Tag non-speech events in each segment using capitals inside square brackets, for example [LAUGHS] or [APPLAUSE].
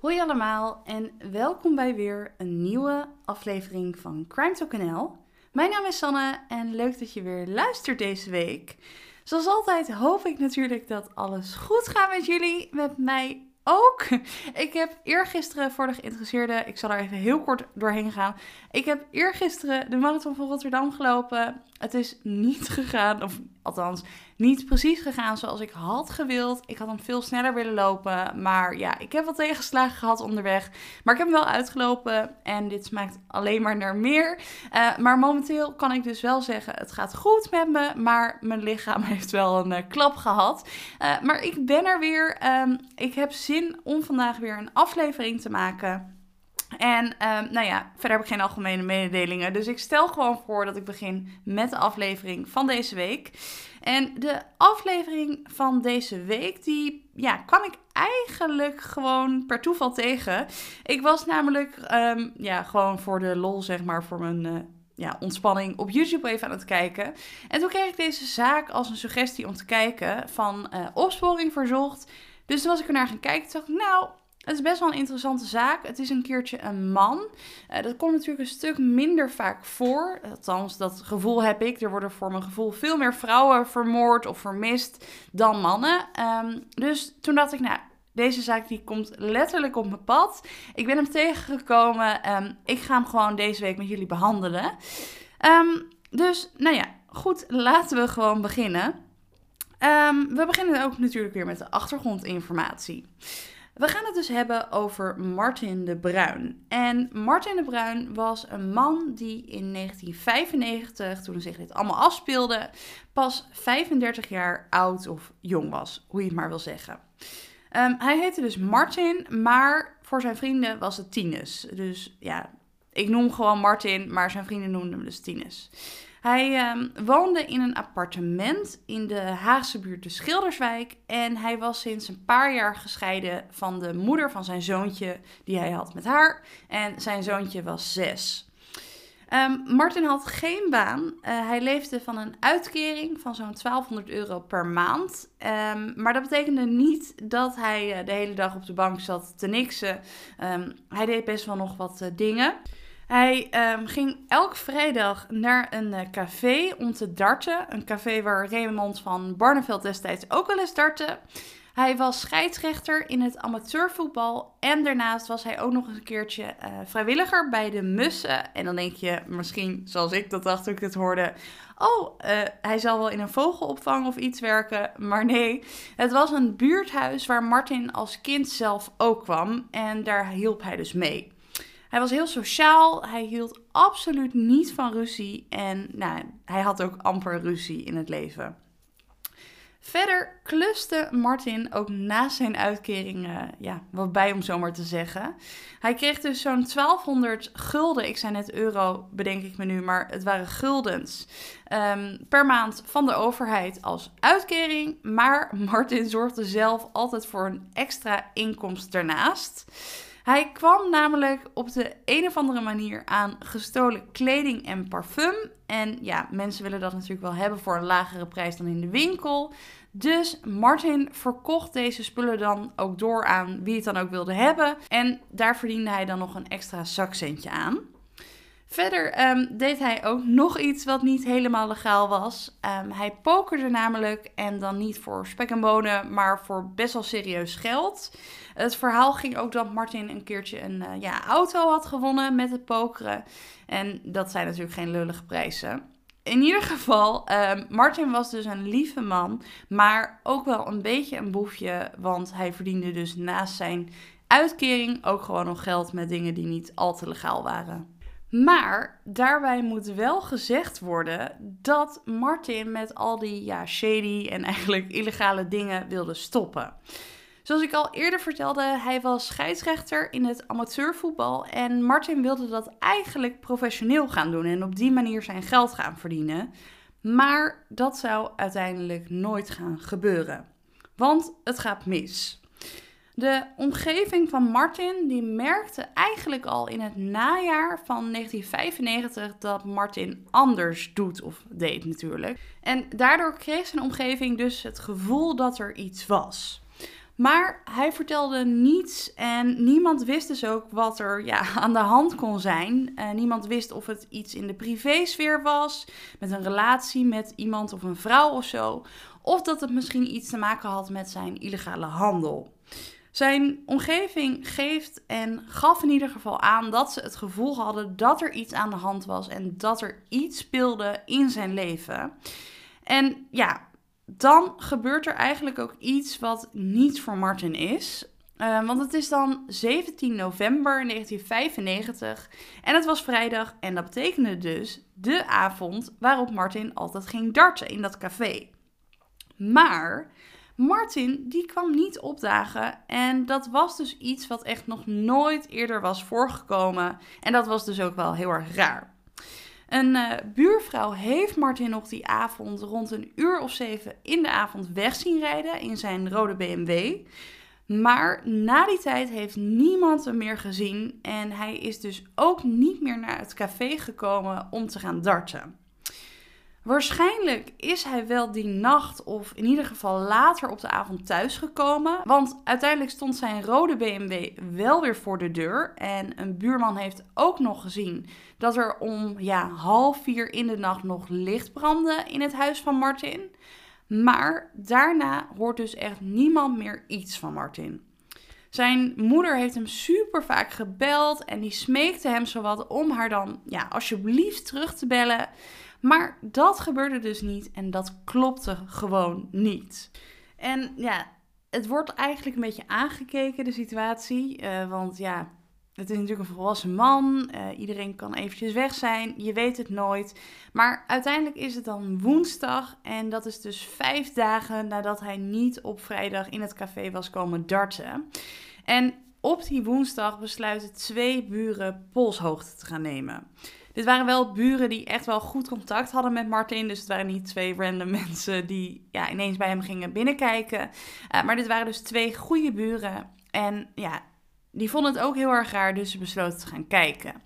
Hoi allemaal en welkom bij weer een nieuwe aflevering van Crime Talk NL. Mijn naam is Sanne en leuk dat je weer luistert deze week. Zoals altijd hoop ik natuurlijk dat alles goed gaat met jullie, met mij ook. Ik heb eergisteren voor de geïnteresseerden, ik zal er even heel kort doorheen gaan. Ik heb eergisteren de marathon van Rotterdam gelopen. Het is niet gegaan, of althans niet precies gegaan zoals ik had gewild. Ik had hem veel sneller willen lopen, maar ja, ik heb wat tegenslagen gehad onderweg. Maar ik heb hem wel uitgelopen en dit smaakt alleen maar naar meer. Uh, maar momenteel kan ik dus wel zeggen, het gaat goed met me, maar mijn lichaam [LAUGHS] heeft wel een uh, klap gehad. Uh, maar ik ben er weer. Um, ik heb zin om vandaag weer een aflevering te maken. En um, nou ja, verder heb ik geen algemene mededelingen. Dus ik stel gewoon voor dat ik begin met de aflevering van deze week. En de aflevering van deze week, die ja, kwam ik eigenlijk gewoon per toeval tegen. Ik was namelijk um, ja, gewoon voor de lol, zeg maar, voor mijn... Uh, ja, ontspanning op YouTube even aan het kijken. En toen kreeg ik deze zaak als een suggestie om te kijken van uh, opsporing verzocht. Dus toen was ik er naar gaan kijken. Toen dacht ik, nou, het is best wel een interessante zaak. Het is een keertje een man. Uh, dat komt natuurlijk een stuk minder vaak voor. Althans, dat gevoel heb ik. Er worden voor mijn gevoel veel meer vrouwen vermoord of vermist dan mannen. Um, dus toen dacht ik, nou, deze zaak die komt letterlijk op mijn pad. Ik ben hem tegengekomen. Um, ik ga hem gewoon deze week met jullie behandelen. Um, dus, nou ja, goed, laten we gewoon beginnen. We beginnen ook natuurlijk weer met de achtergrondinformatie. We gaan het dus hebben over Martin de Bruin. En Martin de Bruin was een man die in 1995, toen zich dit allemaal afspeelde, pas 35 jaar oud of jong was, hoe je het maar wil zeggen. Um, hij heette dus Martin, maar voor zijn vrienden was het Tinus. Dus ja, ik noem gewoon Martin, maar zijn vrienden noemden hem dus Tinus. Hij um, woonde in een appartement in de Haagse buurt de Schilderswijk. En hij was sinds een paar jaar gescheiden van de moeder van zijn zoontje die hij had met haar. En zijn zoontje was zes. Um, Martin had geen baan. Uh, hij leefde van een uitkering van zo'n 1200 euro per maand. Um, maar dat betekende niet dat hij uh, de hele dag op de bank zat te niksen. Hij deed best wel nog wat uh, dingen. Hij um, ging elk vrijdag naar een uh, café om te darten. Een café waar Raymond van Barneveld destijds ook wel eens dartte. Hij was scheidsrechter in het amateurvoetbal. En daarnaast was hij ook nog eens een keertje uh, vrijwilliger bij de Mussen. En dan denk je misschien, zoals ik dat dacht toen ik het hoorde... Oh, uh, hij zal wel in een vogelopvang of iets werken. Maar nee, het was een buurthuis waar Martin als kind zelf ook kwam. En daar hielp hij dus mee. Hij was heel sociaal. Hij hield absoluut niet van ruzie. En nou, hij had ook amper ruzie in het leven. Verder kluste Martin ook naast zijn uitkering uh, ja, wat bij om zomaar te zeggen. Hij kreeg dus zo'n 1200 gulden, ik zei net euro, bedenk ik me nu, maar het waren guldens, um, per maand van de overheid als uitkering. Maar Martin zorgde zelf altijd voor een extra inkomst daarnaast. Hij kwam namelijk op de een of andere manier aan gestolen kleding en parfum. En ja, mensen willen dat natuurlijk wel hebben voor een lagere prijs dan in de winkel. Dus Martin verkocht deze spullen dan ook door aan wie het dan ook wilde hebben. En daar verdiende hij dan nog een extra zakcentje aan. Verder um, deed hij ook nog iets wat niet helemaal legaal was. Um, hij pokerde namelijk en dan niet voor spek en bonen, maar voor best wel serieus geld. Het verhaal ging ook dat Martin een keertje een uh, ja, auto had gewonnen met het pokeren. En dat zijn natuurlijk geen lullige prijzen. In ieder geval, um, Martin was dus een lieve man, maar ook wel een beetje een boefje, want hij verdiende dus naast zijn uitkering ook gewoon nog geld met dingen die niet al te legaal waren. Maar daarbij moet wel gezegd worden dat Martin met al die ja, shady en eigenlijk illegale dingen wilde stoppen. Zoals ik al eerder vertelde, hij was scheidsrechter in het amateurvoetbal en Martin wilde dat eigenlijk professioneel gaan doen en op die manier zijn geld gaan verdienen. Maar dat zou uiteindelijk nooit gaan gebeuren, want het gaat mis. De omgeving van Martin die merkte eigenlijk al in het najaar van 1995 dat Martin anders doet of deed natuurlijk. En daardoor kreeg zijn omgeving dus het gevoel dat er iets was. Maar hij vertelde niets en niemand wist dus ook wat er ja, [LAUGHS] aan de hand kon zijn. Uh, niemand wist of het iets in de privésfeer was, met een relatie met iemand of een vrouw of zo. Of dat het misschien iets te maken had met zijn illegale handel. Zijn omgeving geeft en gaf in ieder geval aan dat ze het gevoel hadden dat er iets aan de hand was en dat er iets speelde in zijn leven. En ja, dan gebeurt er eigenlijk ook iets wat niet voor Martin is. Uh, want het is dan 17 november 1995 en het was vrijdag en dat betekende dus de avond waarop Martin altijd ging darten in dat café. Maar Martin die kwam niet opdagen en dat was dus iets wat echt nog nooit eerder was voorgekomen en dat was dus ook wel heel erg raar. Een uh, buurvrouw heeft Martin nog die avond rond een uur of zeven in de avond weg zien rijden in zijn rode BMW. Maar na die tijd heeft niemand hem meer gezien en hij is dus ook niet meer naar het café gekomen om te gaan darten. Waarschijnlijk is hij wel die nacht of in ieder geval later op de avond thuisgekomen. Want uiteindelijk stond zijn rode BMW wel weer voor de deur. En een buurman heeft ook nog gezien dat er om ja, half vier in de nacht nog licht brandde in het huis van Martin. Maar daarna hoort dus echt niemand meer iets van Martin. Zijn moeder heeft hem super vaak gebeld en die smeekte hem zowat om haar dan ja, alsjeblieft terug te bellen. Maar dat gebeurde dus niet en dat klopte gewoon niet. En ja, het wordt eigenlijk een beetje aangekeken, de situatie. Uh, want ja, het is natuurlijk een volwassen man. Uh, iedereen kan eventjes weg zijn. Je weet het nooit. Maar uiteindelijk is het dan woensdag. En dat is dus vijf dagen nadat hij niet op vrijdag in het café was komen darten. En op die woensdag besluiten twee buren polshoogte te gaan nemen. Dit waren wel buren die echt wel goed contact hadden met Martin. Dus het waren niet twee random [LAUGHS] mensen die ja, ineens bij hem gingen binnenkijken. Uh, maar dit waren dus twee goede buren. En ja, die vonden het ook heel erg raar, dus ze besloten te gaan kijken.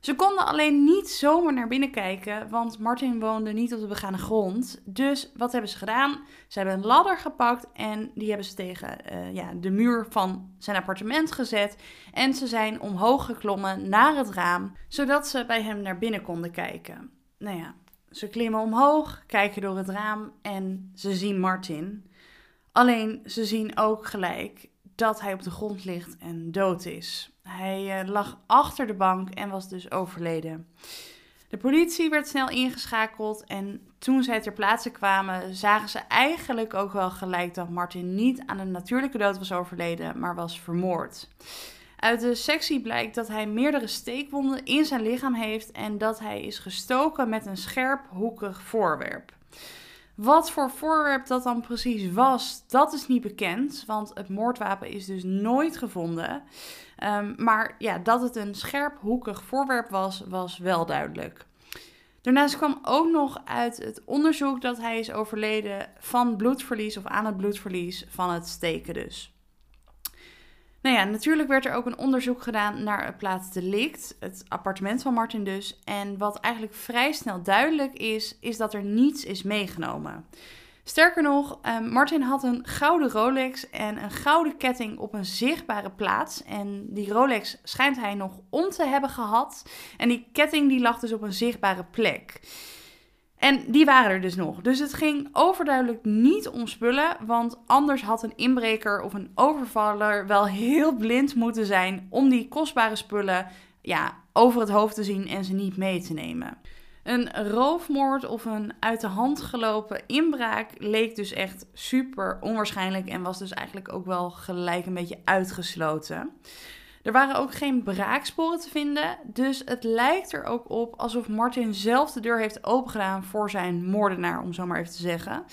Ze konden alleen niet zomaar naar binnen kijken, want Martin woonde niet op de begane grond. Dus wat hebben ze gedaan? Ze hebben een ladder gepakt en die hebben ze tegen uh, ja, de muur van zijn appartement gezet. En ze zijn omhoog geklommen naar het raam, zodat ze bij hem naar binnen konden kijken. Nou ja, ze klimmen omhoog, kijken door het raam en ze zien Martin. Alleen ze zien ook gelijk dat hij op de grond ligt en dood is. Hij uh, lag achter de bank en was dus overleden. De politie werd snel ingeschakeld en toen zij ter plaatse kwamen, zagen ze eigenlijk ook wel gelijk dat Martin niet aan een natuurlijke dood was overleden, maar was vermoord. Uit de sectie blijkt dat hij meerdere steekwonden in zijn lichaam heeft en dat hij is gestoken met een scherp, hoekig voorwerp. Wat voor voorwerp dat dan precies was, dat is niet bekend, want het moordwapen is dus nooit gevonden. Um, maar ja, dat het een scherp, hoekig voorwerp was, was wel duidelijk. Daarnaast kwam ook nog uit het onderzoek dat hij is overleden van bloedverlies of aan het bloedverlies van het steken dus. Nou ja, natuurlijk werd er ook een onderzoek gedaan naar het plaats delict, het appartement van Martin dus. En wat eigenlijk vrij snel duidelijk is, is dat er niets is meegenomen. Sterker nog, ehm, Martin had een gouden Rolex en een gouden ketting op een zichtbare plaats. En die Rolex schijnt hij nog om te hebben gehad. En die ketting die lag dus op een zichtbare plek. En die waren er dus nog. Dus het ging overduidelijk niet om spullen, want anders had een inbreker of een overvaller wel heel blind moeten zijn om die kostbare spullen ja, over het hoofd te zien en ze niet mee te nemen. Een roofmoord of een uit de hand gelopen inbraak leek dus echt super onwaarschijnlijk en was dus eigenlijk ook wel gelijk een beetje uitgesloten. Er waren ook geen braaksporen te vinden, dus het lijkt er ook op alsof Martin zelf de deur heeft opengedaan voor zijn moordenaar, om zo maar even te zeggen.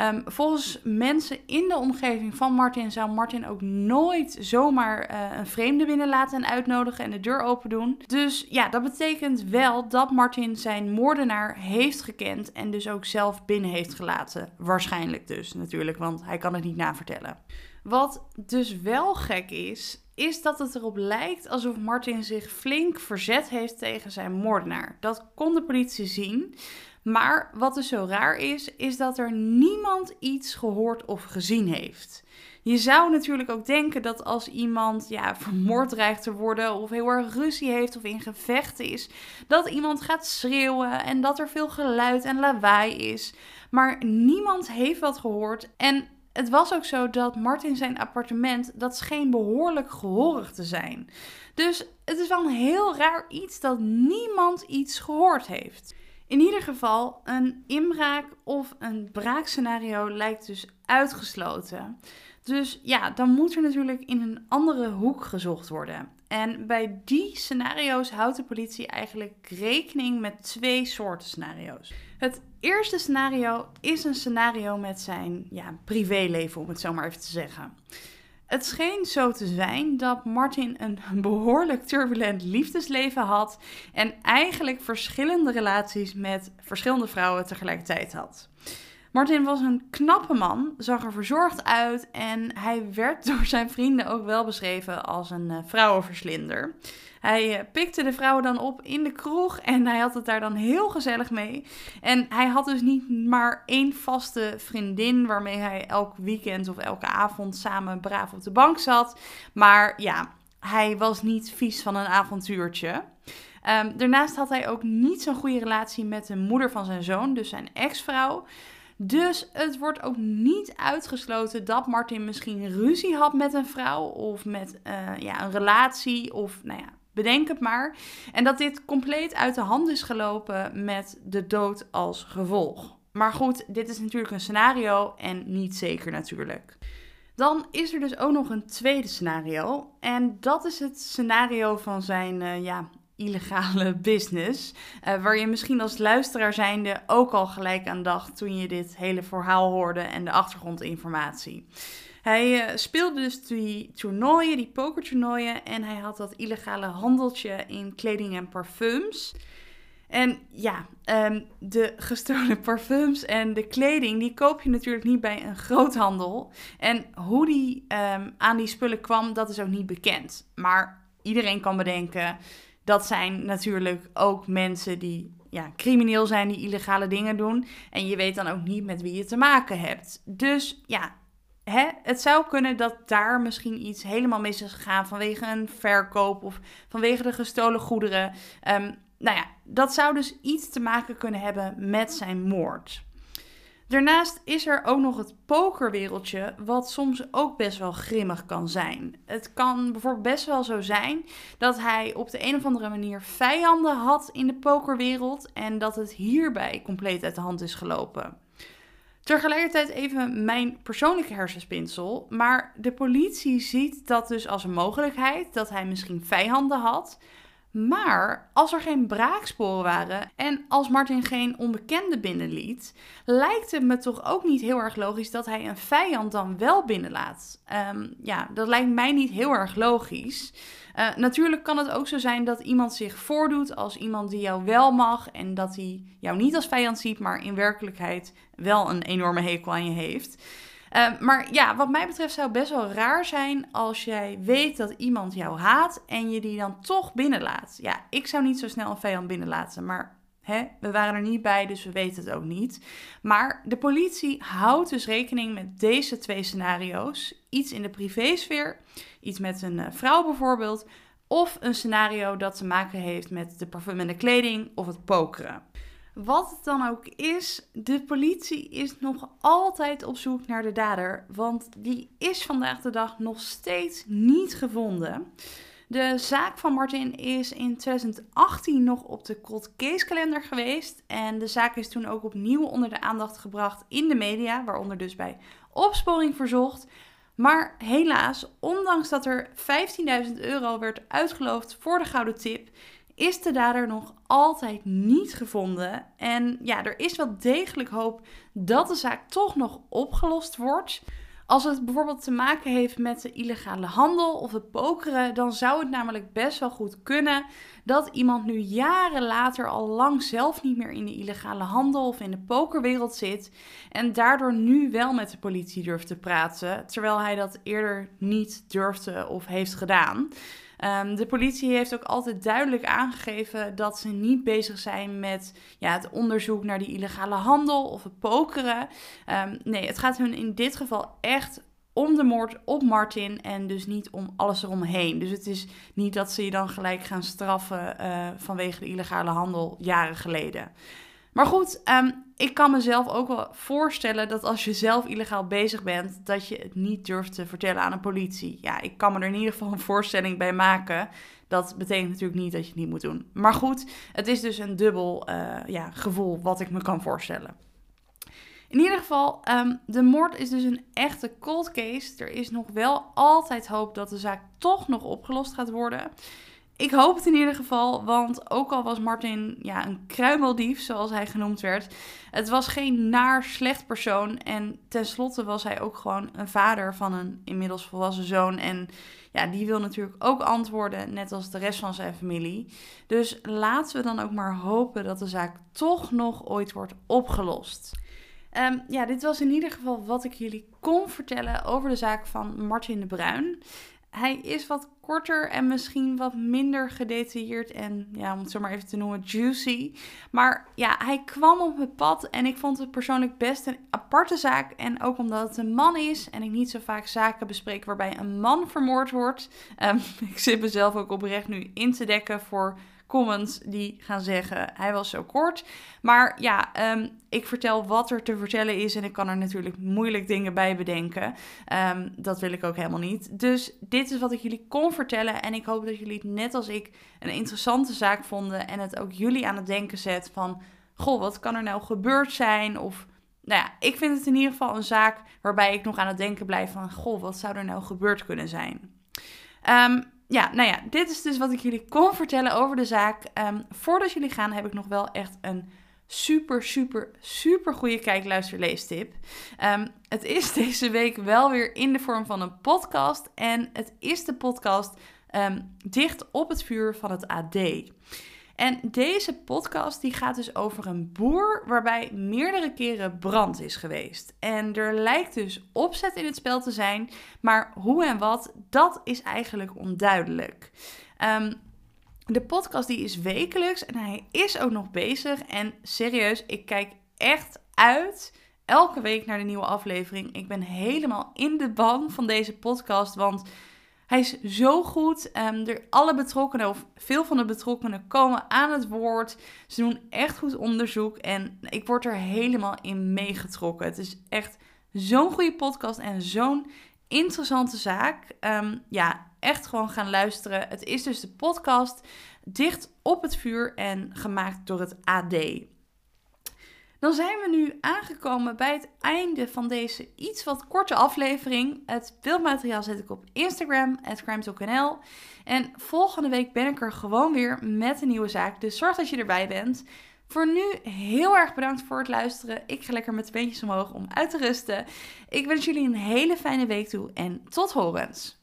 Um, volgens mensen in de omgeving van Martin zou Martin ook nooit zomaar uh, een vreemde binnen laten en uitnodigen en de deur open doen. Dus ja, dat betekent wel dat Martin zijn moordenaar heeft gekend en dus ook zelf binnen heeft gelaten. Waarschijnlijk dus natuurlijk, want hij kan het niet navertellen. Wat dus wel gek is, is dat het erop lijkt alsof Martin zich flink verzet heeft tegen zijn moordenaar. Dat kon de politie zien. Maar wat dus zo raar is, is dat er niemand iets gehoord of gezien heeft. Je zou natuurlijk ook denken dat als iemand ja, vermoord dreigt te worden of heel erg ruzie heeft of in gevecht is, dat iemand gaat schreeuwen en dat er veel geluid en lawaai is. Maar niemand heeft wat gehoord en het was ook zo dat Martin zijn appartement, dat scheen behoorlijk gehoorig te zijn. Dus het is wel een heel raar iets dat niemand iets gehoord heeft. In ieder geval, een inbraak of een braakscenario lijkt dus uitgesloten. Dus ja, dan moet er natuurlijk in een andere hoek gezocht worden. En bij die scenario's houdt de politie eigenlijk rekening met twee soorten scenario's. Het eerste scenario is een scenario met zijn ja, privéleven, om het zo maar even te zeggen. Het scheen zo te zijn dat Martin een behoorlijk turbulent liefdesleven had en eigenlijk verschillende relaties met verschillende vrouwen tegelijkertijd had. Martin was een knappe man, zag er verzorgd uit en hij werd [LAUGHS] door zijn vrienden ook wel beschreven als een uh, vrouwenverslinder. Hij uh, pikte de vrouwen dan op in de kroeg en hij had het daar dan heel gezellig mee. En hij had dus niet maar één vaste vriendin waarmee hij elk weekend of elke avond samen braaf op de bank zat. Maar ja, hij was niet vies van een avontuurtje. Um, daarnaast had hij ook niet zo'n goede relatie met de moeder van zijn zoon, dus zijn ex-vrouw. Dus het wordt ook niet uitgesloten dat Martin misschien ruzie had met een vrouw of met uh, ja, een relatie of nou ja, bedenk het maar. En dat dit compleet uit de hand is gelopen met de dood als gevolg. Maar goed, dit is natuurlijk een scenario en niet zeker natuurlijk. Dan is er dus ook nog een tweede scenario. En dat is het scenario van zijn uh, ja, illegale business. Uh, waar je misschien als luisteraar zijnde ook al gelijk aan dacht toen je dit hele verhaal hoorde en de achtergrondinformatie. Hij uh, speelde dus die toernooien, die pokertoernooien. En hij had dat illegale handeltje in kleding en parfums. En ja, um, de gestolen [LAUGHS] parfums en de kleding, die koop je natuurlijk niet bij een groothandel. En hoe die um, aan die spullen kwam, dat is ook niet bekend. Maar iedereen kan bedenken, dat zijn natuurlijk ook mensen die ja, crimineel zijn, die illegale dingen doen. En je weet dan ook niet met wie je te maken hebt. Dus ja, hè, het zou kunnen dat daar misschien iets helemaal mis is gegaan vanwege een verkoop of vanwege de gestolen goederen. Um, nou ja, dat zou dus iets te maken kunnen hebben met zijn moord. Daarnaast is er ook nog het pokerwereldje, wat soms ook best wel grimmig kan zijn. Het kan bijvoorbeeld best wel zo zijn dat hij op de een of andere manier vijanden had in de pokerwereld en dat het hierbij compleet uit de hand is gelopen. Tegelijkertijd even mijn persoonlijke hersenspinsel, maar de politie ziet dat dus als een mogelijkheid dat hij misschien vijanden had. Maar als er geen braaksporen waren en als Martin geen onbekende binnenliet, lijkt het me toch ook niet heel erg logisch dat hij een vijand dan wel binnenlaat. Um, ja, dat lijkt mij niet heel erg logisch. Uh, natuurlijk kan het ook zo zijn dat iemand zich voordoet als iemand die jou wel mag en dat hij jou niet als vijand ziet, maar in werkelijkheid wel een enorme hekel aan je heeft. Uh, maar ja, wat mij betreft zou het best wel raar zijn als jij weet dat iemand jou haat en je die dan toch binnenlaat. Ja, ik zou niet zo snel een vijand binnenlaten, maar we waren er niet bij, dus we weten het ook niet. Maar de politie houdt dus rekening met deze twee scenario's. Iets in de privésfeer, iets met een uh, vrouw bijvoorbeeld, of een scenario dat te maken heeft met de parfum en de kleding of het pokeren. Wat het dan ook is, de politie is nog altijd op zoek naar de dader, want die is vandaag de dag nog steeds niet gevonden. De zaak van Martin is in 2018 nog op de cold case kalender geweest en de zaak is toen ook opnieuw onder de aandacht gebracht in de media, waaronder dus bij opsporing verzocht. Maar helaas, ondanks dat er 15.000 euro werd uitgeloofd voor de gouden tip, is de dader nog altijd niet gevonden. En ja, er is wel degelijk hoop dat de zaak toch nog opgelost wordt. Als het bijvoorbeeld te maken heeft met de illegale handel of het pokeren, dan zou het namelijk best wel goed kunnen dat iemand nu jaren later al lang zelf niet meer in de illegale handel of in de pokerwereld zit en daardoor nu wel met de politie durft te praten, terwijl hij dat eerder niet durfde of heeft gedaan. Ehm, de politie heeft ook altijd duidelijk aangegeven dat ze niet bezig zijn met ja, het onderzoek naar die illegale handel of het pokeren. Ehm, nee, het gaat hun in dit geval echt om de moord op Martin en dus niet om alles eromheen. Dus het is niet dat ze je dan gelijk gaan straffen uh, vanwege de illegale handel jaren geleden. Maar goed, ehm, ik kan mezelf ook wel voorstellen dat als je zelf illegaal bezig bent, dat je het niet durft te vertellen aan de politie. Ja, ik kan me er in ieder geval een voorstelling bij maken. Dat betekent natuurlijk niet dat je het niet moet doen. Maar goed, het is dus een dubbel uh, ja, gevoel wat ik me kan voorstellen. In ieder geval, um, de moord is dus een echte cold case. Er is nog wel altijd hoop dat de zaak toch nog opgelost gaat worden. Ik hoop het in ieder geval, want ook al was Martin ja, een kruimeldief, zoals hij genoemd werd, het was geen naar slecht persoon. En tenslotte was hij ook gewoon een vader van een inmiddels volwassen zoon. En ja, die wil natuurlijk ook antwoorden, net als de rest van zijn familie. Dus laten we dan ook maar hopen dat de zaak toch nog ooit wordt opgelost. Um, ja, dit was in ieder geval wat ik jullie kon vertellen over de zaak van Martin de Bruin. Hij is wat korter en misschien wat minder gedetailleerd en, ja, om het zo maar even te noemen, juicy. Maar ja, hij kwam op mijn pad en ik vond het persoonlijk best een aparte zaak. En ook omdat het een man is en ik niet zo vaak zaken bespreek waarbij een man vermoord wordt. Um, [LAUGHS] ik zit mezelf ook oprecht nu in te dekken voor comments die gaan zeggen: hij was zo kort. Maar ja, ehm, ik vertel wat er te vertellen is en ik kan er natuurlijk moeilijk dingen bij bedenken. Ehm, dat wil ik ook helemaal niet. Dus dit is wat ik jullie kon vertellen en ik hoop dat jullie het net als ik een interessante zaak vonden en het ook jullie aan het denken zet van: goh, wat kan er nou gebeurd zijn? Of nou ja, ik vind het in ieder geval een zaak waarbij ik nog aan het denken blijf van: goh, wat zou er nou gebeurd kunnen zijn? Um, ja, nou ja, dit is dus wat ik jullie kon vertellen over de zaak. Ehm, voordat jullie gaan, heb ik nog wel echt een super, super, super goede kijkluisterleestip. Um, het is [LAUGHS] deze week wel weer in de vorm van een podcast. En het is de podcast ehm, Dicht op het vuur van het AD. En deze podcast die gaat dus over een boer waarbij meerdere keren brand is geweest. En er lijkt dus opzet in het spel te zijn, maar hoe en wat, dat is eigenlijk onduidelijk. Um, de podcast die is wekelijks en hij is ook nog bezig. En serieus, ik kijk echt uit elke week naar de nieuwe aflevering. Ik ben helemaal in de ban van deze podcast, want hij is zo goed. Um, er, alle betrokkenen, of veel van de betrokkenen, komen aan het woord. Ze doen echt goed onderzoek. En ik word er helemaal in meegetrokken. Het is echt zo'n goede podcast en zo'n interessante zaak. Um, ja, echt gewoon gaan luisteren. Het is dus de podcast Dicht op het vuur en gemaakt door het AD. Dan zijn we nu aangekomen bij het einde van deze iets wat korte aflevering. Het beeldmateriaal zet ik op Instagram, crimetalknl. En volgende week ben ik er gewoon weer met een nieuwe zaak. Dus zorg dat je erbij bent. Voor nu heel erg bedankt voor het luisteren. Ik ga lekker met de beentjes omhoog om uit te rusten. Ik wens jullie een hele fijne week toe en tot horens.